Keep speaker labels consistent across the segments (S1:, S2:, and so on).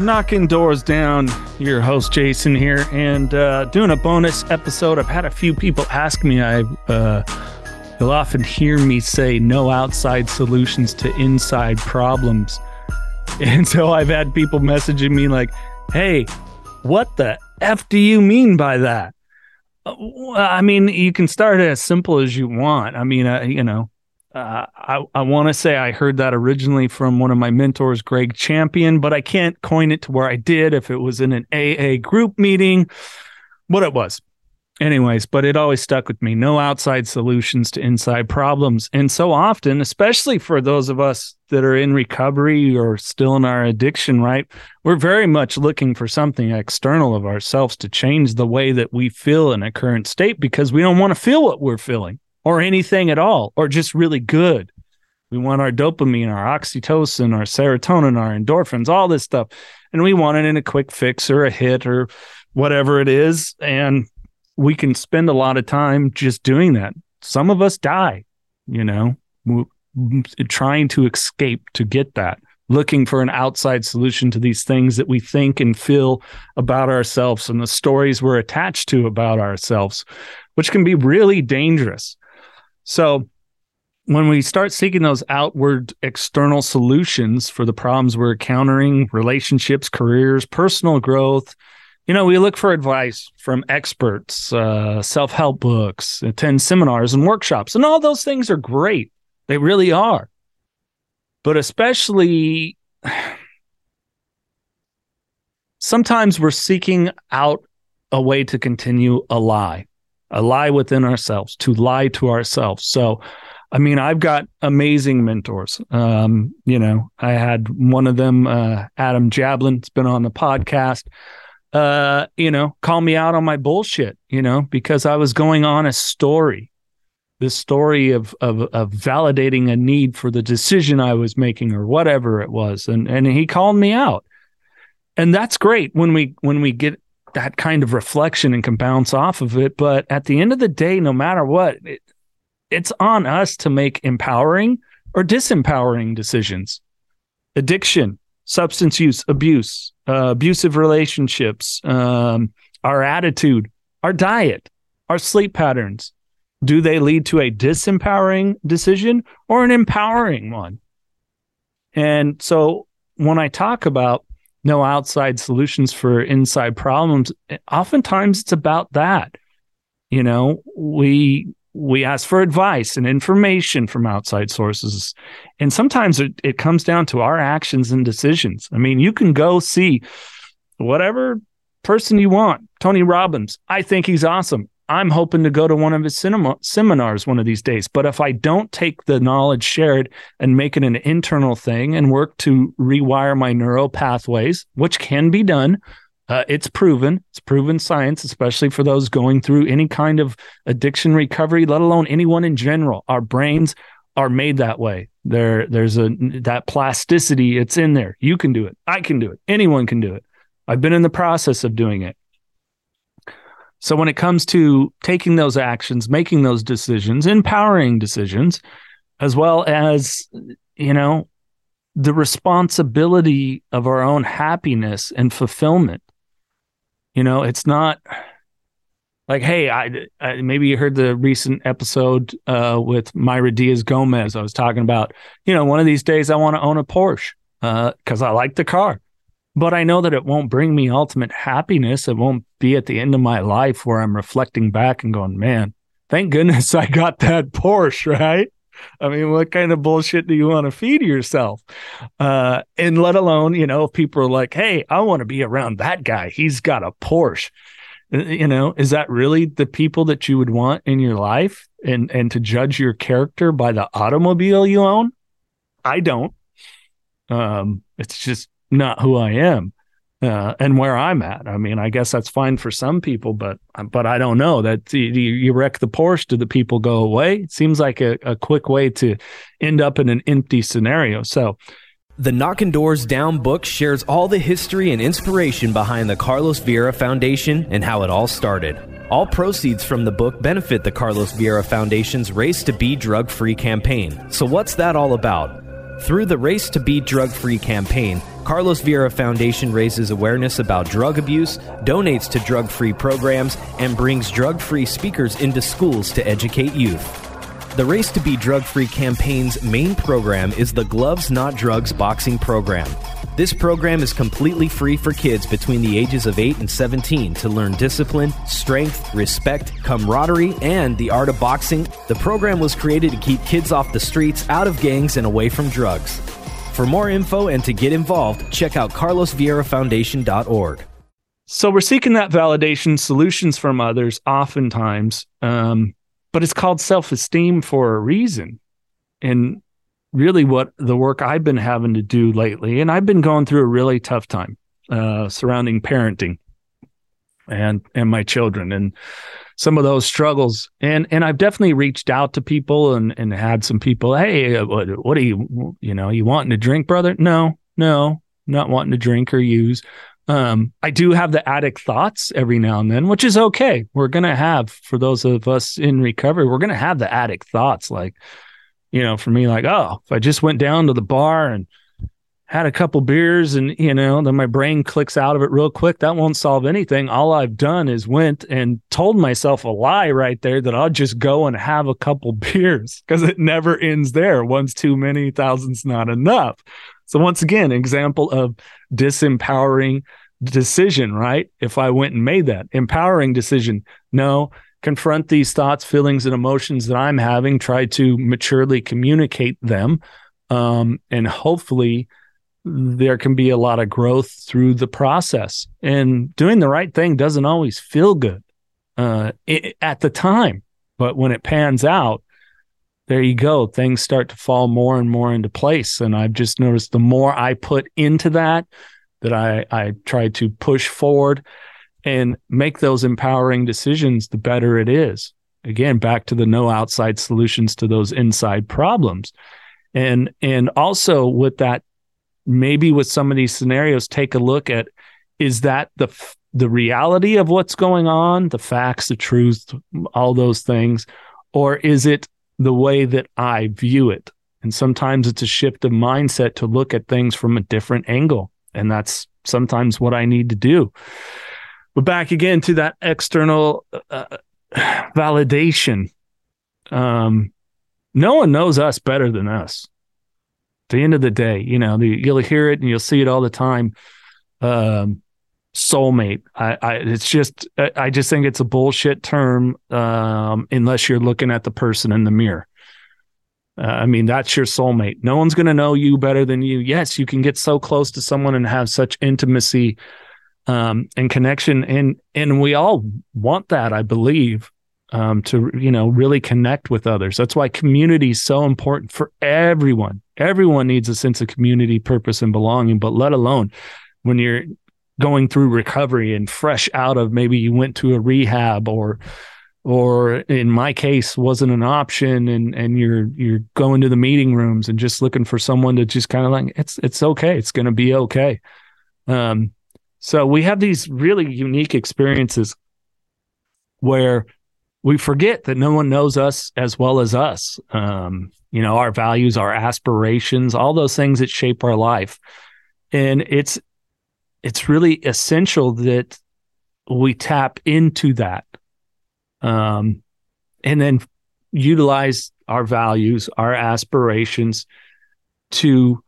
S1: Knocking doors down your host jason here and uh, doing a bonus episode. I've had a few people ask me. I uh, you'll often hear me say no outside solutions to inside problems. And so i've had people messaging me like hey what the f do you mean by that? Uh, i mean you can start as simple as you want. I mean uh, you know uh, I, I want to say I heard that originally from one of my mentors, Greg Champion, but I can't coin it to where I did if it was in an AA group meeting, what it was. Anyways, but it always stuck with me. No outside solutions to inside problems. And so often, especially for those of us that are in recovery or still in our addiction, right? We're very much looking for something external of ourselves to change the way that we feel in a current state because we don't want to feel what we're feeling or anything at all, or just really good. We want our dopamine, our oxytocin, our serotonin, our endorphins, all this stuff. And we want it in a quick fix or a hit or whatever it is. And we can spend a lot of time just doing that. Some of us die, you know, trying to escape to get that, looking for an outside solution to these things that we think and feel about ourselves and the stories we're attached to about ourselves, which can be really dangerous. So when we start seeking those outward external solutions for the problems we're encountering, relationships, careers, personal growth, you know, we look for advice from experts, uh, self help books, attend seminars and workshops, and all those things are great. They really are. But especially sometimes we're seeking out a way to continue a lie a lie within ourselves, to lie to ourselves. So, I mean, I've got amazing mentors. Um, you know, I had one of them, uh, Adam Jablin, has been on the podcast. Uh, you know, call me out on my bullshit. You know, because I was going on a story, this story of of of validating a need for the decision I was making or whatever it was, and and he called me out, and that's great when we when we get that kind of reflection and can bounce off of it. But at the end of the day, no matter what, it, it's on us to make empowering or disempowering decisions. Addiction, substance use, abuse, uh, abusive relationships, um, our attitude, our diet, our sleep patterns. Do they lead to a disempowering decision or an empowering one? And so when I talk about no outside solutions for inside problems oftentimes it's about that. You know we we ask for advice and information from outside sources and sometimes it, it comes down to our actions and decisions. I mean you can go see whatever person you want. Tony robbins i think he's awesome I'm hoping to go to one of his cinema, seminars one of these days. But if I don't take the knowledge shared and make it an internal thing and work to rewire my neural pathways, which can be done, uh, it's proven. It's proven science, especially for those going through any kind of addiction recovery, let alone anyone in general. Our brains are made that way. There, there's a that plasticity. It's in there. You can do it. I can do it. Anyone can do it. I've been in the process of doing it. So when it comes to taking those actions, making those decisions, empowering decisions, as well as, you know, the responsibility of our own happiness and fulfillment. You know, it's not like, hey, I, I maybe you heard the recent episode uh, with Myra Diaz Gomez. I was talking about, you know, one of these days I want to own a Porsche because uh, I like the car but I know that it won't bring me ultimate happiness. It won't be at the end of my life where I'm reflecting back and going, man, thank goodness I got that Porsche, right? I mean, what kind of bullshit do you want to feed yourself? Uh, and let alone, you know, if people are like, hey, I want to be around that guy. He's got a Porsche. Uh, you know, is that really the people that you would want in your life and and to judge your character by the automobile you own? I don't. Um, it's just not who I am uh, and where I'm at. I mean, I guess that's fine for some people, but but I don't know that you, you wreck the Porsche. Do the people go away? It seems like a, a quick way to end up in an empty scenario. So.
S2: The Knocking Doors Down book shares all the history and inspiration behind the Carlos Vieira Foundation and how it all started. All proceeds from the book benefit the Carlos Vieira Foundation's Race to Be Drug Free campaign. So, what's that all about? Through the Race to Be Drug Free campaign, Carlos Vieira Foundation raises awareness about drug abuse, donates to drug free programs, and brings drug free speakers into schools to educate youth. The Race to Be Drug Free campaign's main program is the Gloves Not Drugs boxing program. This program is completely free for kids between the ages of 8 and 17 to learn discipline, strength, respect, camaraderie, and the art of boxing. The program was created to keep kids off the streets, out of gangs, and away from drugs. For more info and to get involved, check out carlosvieirafoundation.org.
S1: So we're seeking that validation, solutions from others, oftentimes, um, but it's called self-esteem for a reason. And really, what the work I've been having to do lately, and I've been going through a really tough time uh, surrounding parenting and and my children, and some of those struggles. And and I've definitely reached out to people and and had some people, hey, uh, what what are you you know you wanting to drink, brother? No, no, not wanting to drink or use. Um, I do have the addict thoughts every now and then, which is okay. We're gonna have for those of us in recovery, we're gonna have the addict thoughts, like you know, for me, like oh, if I just went down to the bar and had a couple beers and you know then my brain clicks out of it real quick. That won't solve anything. All i've done is went and told myself a lie right there that i'll just go and have a couple beers because it never ends there. One's too many thousands not enough. So once again example of disempowering decision right? If i went and made that empowering decision no confront these thoughts feelings and emotions that i'm having try to maturely communicate them um, and hopefully there can be a lot of growth through the process. And doing the right thing doesn't always feel good uh, it, at the time, but when it pans out, there you go. Things start to fall more and more into place. And I've just noticed the more I put into that, that I, I try to push forward and make those empowering decisions, the better it is. Again, back to the no outside solutions to those inside problems. And and also with that maybe with some of these scenarios take a look at is that the the reality of what's going on the facts the truth all those things or is it the way that i view it? And sometimes it's a shift of mindset to look at things from a different angle and that's sometimes what i need to do. But back again to that external uh, validation. Um no one knows us better than us the end of the day, you know, the, you'll hear it and you'll see it all the time. Um, soulmate. I, I, it's just, I just think it's a bullshit term. Um, unless you're looking at the person in the mirror. Uh, I mean, that's your soulmate. No one's going to know you better than you. Yes, you can get so close to someone and have such intimacy um, and connection, and and we all want that, I believe, um, to you know really connect with others. That's why community is so important for everyone. Everyone needs a sense of community, purpose, and belonging, but let alone when you're going through recovery and fresh out of maybe you went to a rehab or or in my case wasn't an option and and you're you're going to the meeting rooms and just looking for someone to just kind of like it's it's okay it's going to be okay um so we have these really unique experiences where we forget that no one knows us as well as us. Um, you know, our values, our aspirations, all those things that shape our life. And it's it's really essential that we tap into that. Um, and then utilize our values, our aspirations to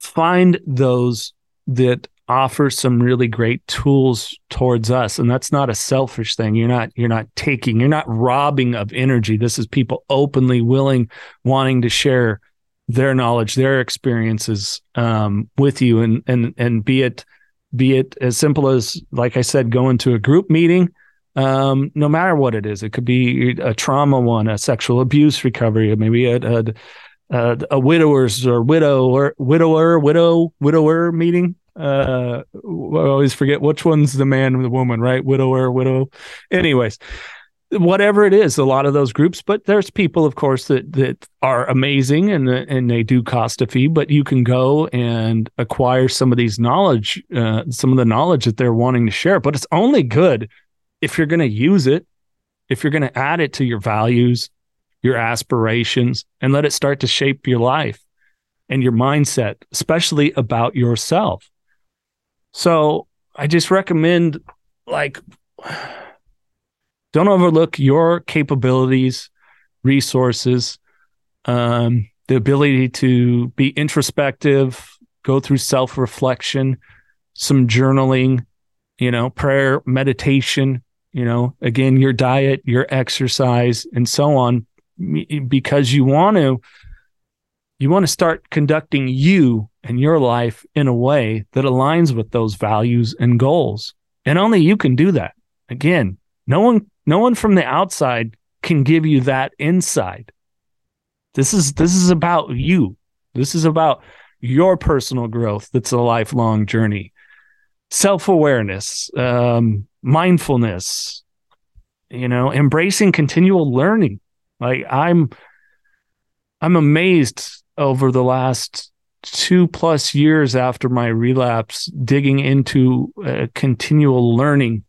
S1: find those that offer some really great tools towards us. And that's not a selfish thing. You're not you're not taking you're not robbing of energy. This is people openly willing wanting to share their knowledge their experiences um, with you and and and be it be it as simple as like i said going to a group meeting. Um, no matter what it is it could be a trauma one a sexual abuse recovery maybe a, a uh, a widowers or widow or widower, widow, widower meeting. Uh, I always forget which one's the man and the woman, right? Widower, widow. Anyways, whatever it is, a lot of those groups, but there's people, of course, that that are amazing and and they do cost a fee, but you can go and acquire some of these knowledge, uh, some of the knowledge that they're wanting to share. But it's only good if you're going to use it, if you're going to add it to your values, your aspirations, and let it start to shape your life and your mindset, especially about yourself. So I just recommend like don't overlook your capabilities, resources, um, the ability to be introspective, go through self reflection, some journaling, you know, prayer, meditation, you know, again, your diet, your exercise, and so on, because you want to. You want to start conducting you and your life in a way that aligns with those values and goals. And only you can do that. Again, no one no one from the outside can give you that insight. This is this is about you. This is about your personal growth. That's a lifelong journey. Self awareness, um, mindfulness, you know, embracing continual learning. Like I'm, I'm amazed over the last two plus years after my relapse, digging into uh, continual learning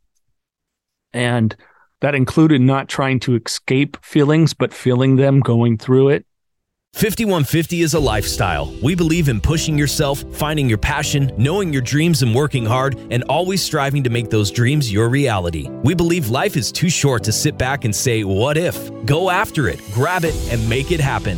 S1: and that included not trying to escape feelings, but feeling them going through it.
S2: 5150 is a lifestyle. We believe in pushing yourself, finding your passion, knowing your dreams, and working hard, and always striving to make those dreams your reality. We believe life is too short to sit back and say, What if? Go after it, grab it, and make it happen.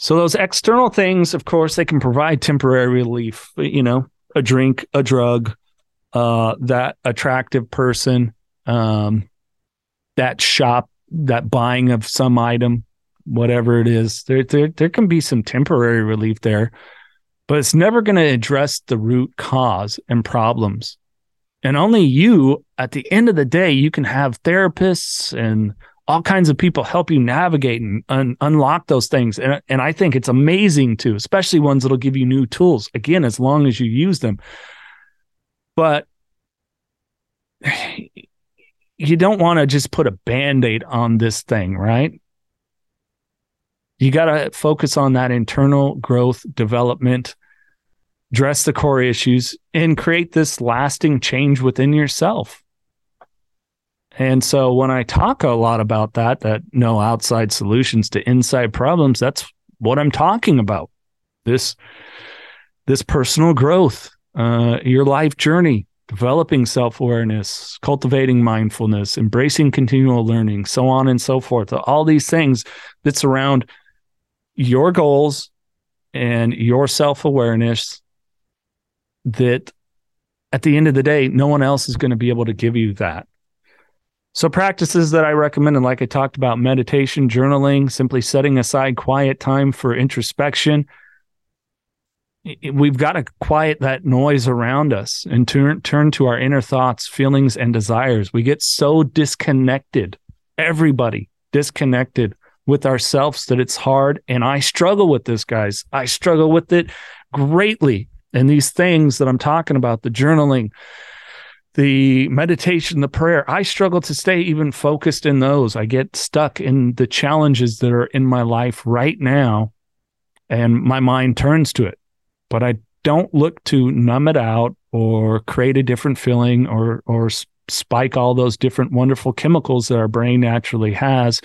S1: So those external things, of course, they can provide temporary relief, you know, a drink, a drug, uh, that attractive person, um, that shop, that buying of some item, whatever it is. There, there, there can be some temporary relief there, but it's never going to address the root cause and problems. And only you, at the end of the day, you can have therapists and all kinds of people help you navigate and un- unlock those things. And, and I think it's amazing too, especially ones that'll give you new tools. Again, as long as you use them. But you don't want to just put a band aid on this thing, right? You got to focus on that internal growth, development, address the core issues, and create this lasting change within yourself. And so when I talk a lot about that, that no outside solutions to inside problems, that's what I'm talking about. This this personal growth, uh, your life journey, developing self-awareness, cultivating mindfulness, embracing continual learning, so on and so forth. All these things that surround your goals and your self-awareness that at the end of the day, no one else is going to be able to give you that. So, practices that I recommend, and like I talked about, meditation, journaling, simply setting aside quiet time for introspection. We've got to quiet that noise around us and turn turn to our inner thoughts, feelings, and desires. We get so disconnected, everybody disconnected with ourselves that it's hard. And I struggle with this, guys. I struggle with it greatly. And these things that I'm talking about, the journaling, the meditation, the prayer, I struggle to stay even focused in those. I get stuck in the challenges that are in my life right now, and my mind turns to it. But I don't look to numb it out or create a different feeling or or spike all those different wonderful chemicals that our brain naturally has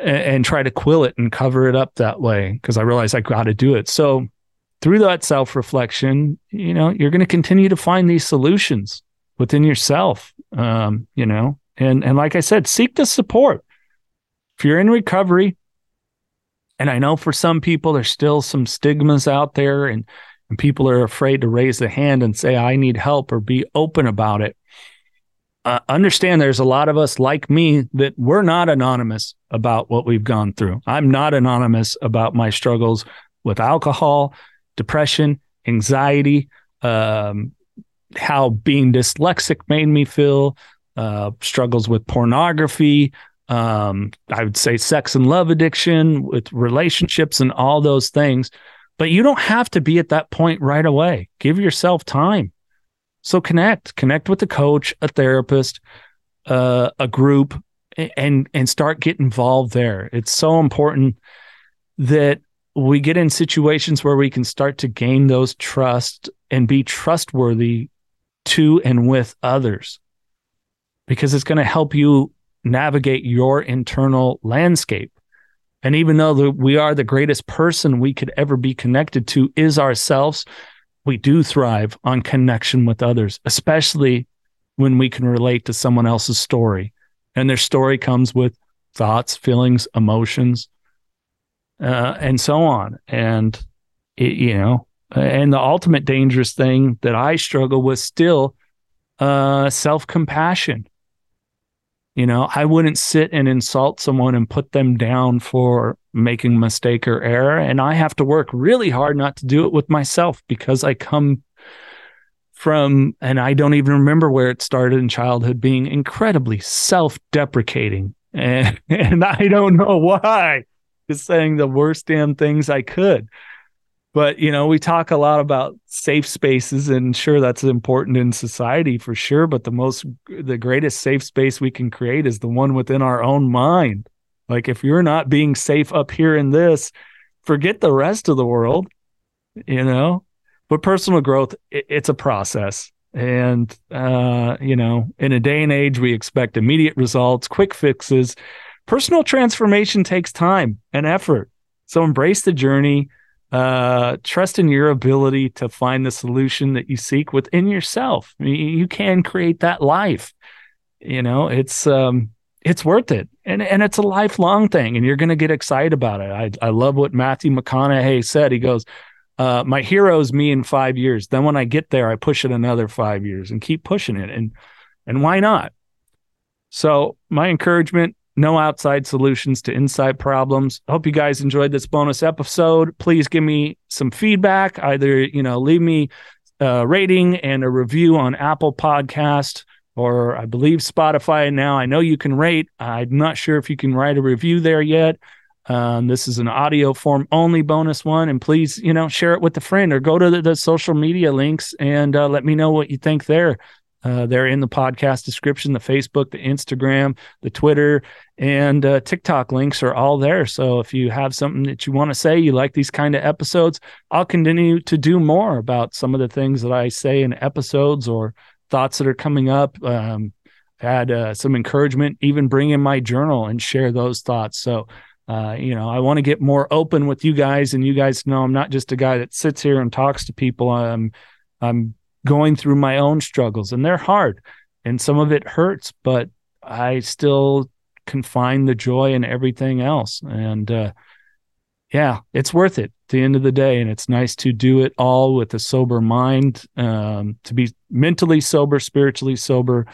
S1: and, and try to quill it and cover it up that way because I realize I got to do it. So through that self reflection, you know, you're going to continue to find these solutions within yourself. Um, you know, and and like I said, seek the support. If you're in recovery, And I know for some people, there's still some stigmas out there, and, and people are afraid to raise the hand and say, I need help or be open about it. Uh, understand there's a lot of us like me that we're not anonymous about what we've gone through. I'm not anonymous about my struggles with alcohol, depression, anxiety, um, how being dyslexic made me feel, uh, struggles with pornography, um, I would say sex and love addiction, with relationships and all those things. But you don't have to be at that point right away. Give yourself time. So connect, connect with a coach, a therapist, uh, a group, and and start get involved there. It's so important that we get in situations where we can start to gain those trust and be trustworthy to and with others because it's going to help you navigate your internal landscape. And even though the, we are the greatest person we could ever be connected to is ourselves, we do thrive on connection with others, especially when we can relate to someone else's story. And their story comes with thoughts, feelings, emotions, uh, and so on. And, it, you know, and the ultimate dangerous thing that I struggle with still uh, self compassion. You know, I wouldn't sit and insult someone and put them down for making mistake or error. And I have to work really hard not to do it with myself because I come from, and I don't even remember where it started in childhood, being incredibly self deprecating. And, and I don't know why, just saying the worst damn things I could. But you know we talk a lot about safe spaces and sure that's important in society for sure but the most the greatest safe space we can create is the one within our own mind. Like if you're not being safe up here in this forget the rest of the world you know? But personal growth it, it's a process. And uh you know in a day and age we expect immediate results quick fixes personal transformation takes time and effort so embrace the journey uh, trust in your ability to find the solution that you seek within yourself. You can create that life. You know, it's um, it's worth it, and and it's a lifelong thing, and you're going to get excited about it. I I love what Matthew McConaughey said. He goes, uh, "My hero is me in five years. Then when I get there, I push it another five years and keep pushing it, and and why not?" So my encouragement no outside solutions to inside problems. Hope you guys enjoyed this bonus episode. Please give me some feedback. Either, you know, leave me a rating and a review on Apple Podcast or I believe Spotify now. I know you can rate. I'm not sure if you can write a review there yet. Um, this is an audio form only bonus one. And please, you know, share it with a friend or go to the, the social media links and uh, let me know what you think there. Uh, they're in the podcast description. The Facebook, the Instagram, the Twitter, and uh, TikTok links are all there. So if you have something that you want to say, you like these kind of episodes, I'll continue to do more about some of the things that I say in episodes or thoughts that are coming up. Um, had uh, some encouragement, even bring in my journal and share those thoughts. So, uh, you know, I want to get more open with you guys, and you guys know I'm not just a guy that sits here and talks to people. I'm, I'm going through my own struggles and they're hard and some of it hurts, but I still can find the joy in everything else. And uh, yeah, it's worth it at the end of the day. And it's nice to do it all with a sober mind, um, to be mentally sober, spiritually sober,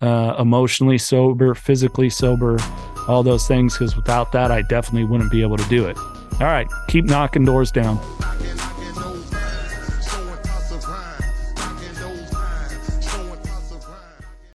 S1: uh, emotionally sober, physically sober, all those things. Because without that, I definitely wouldn't be able to do it. All right, keep knocking doors down.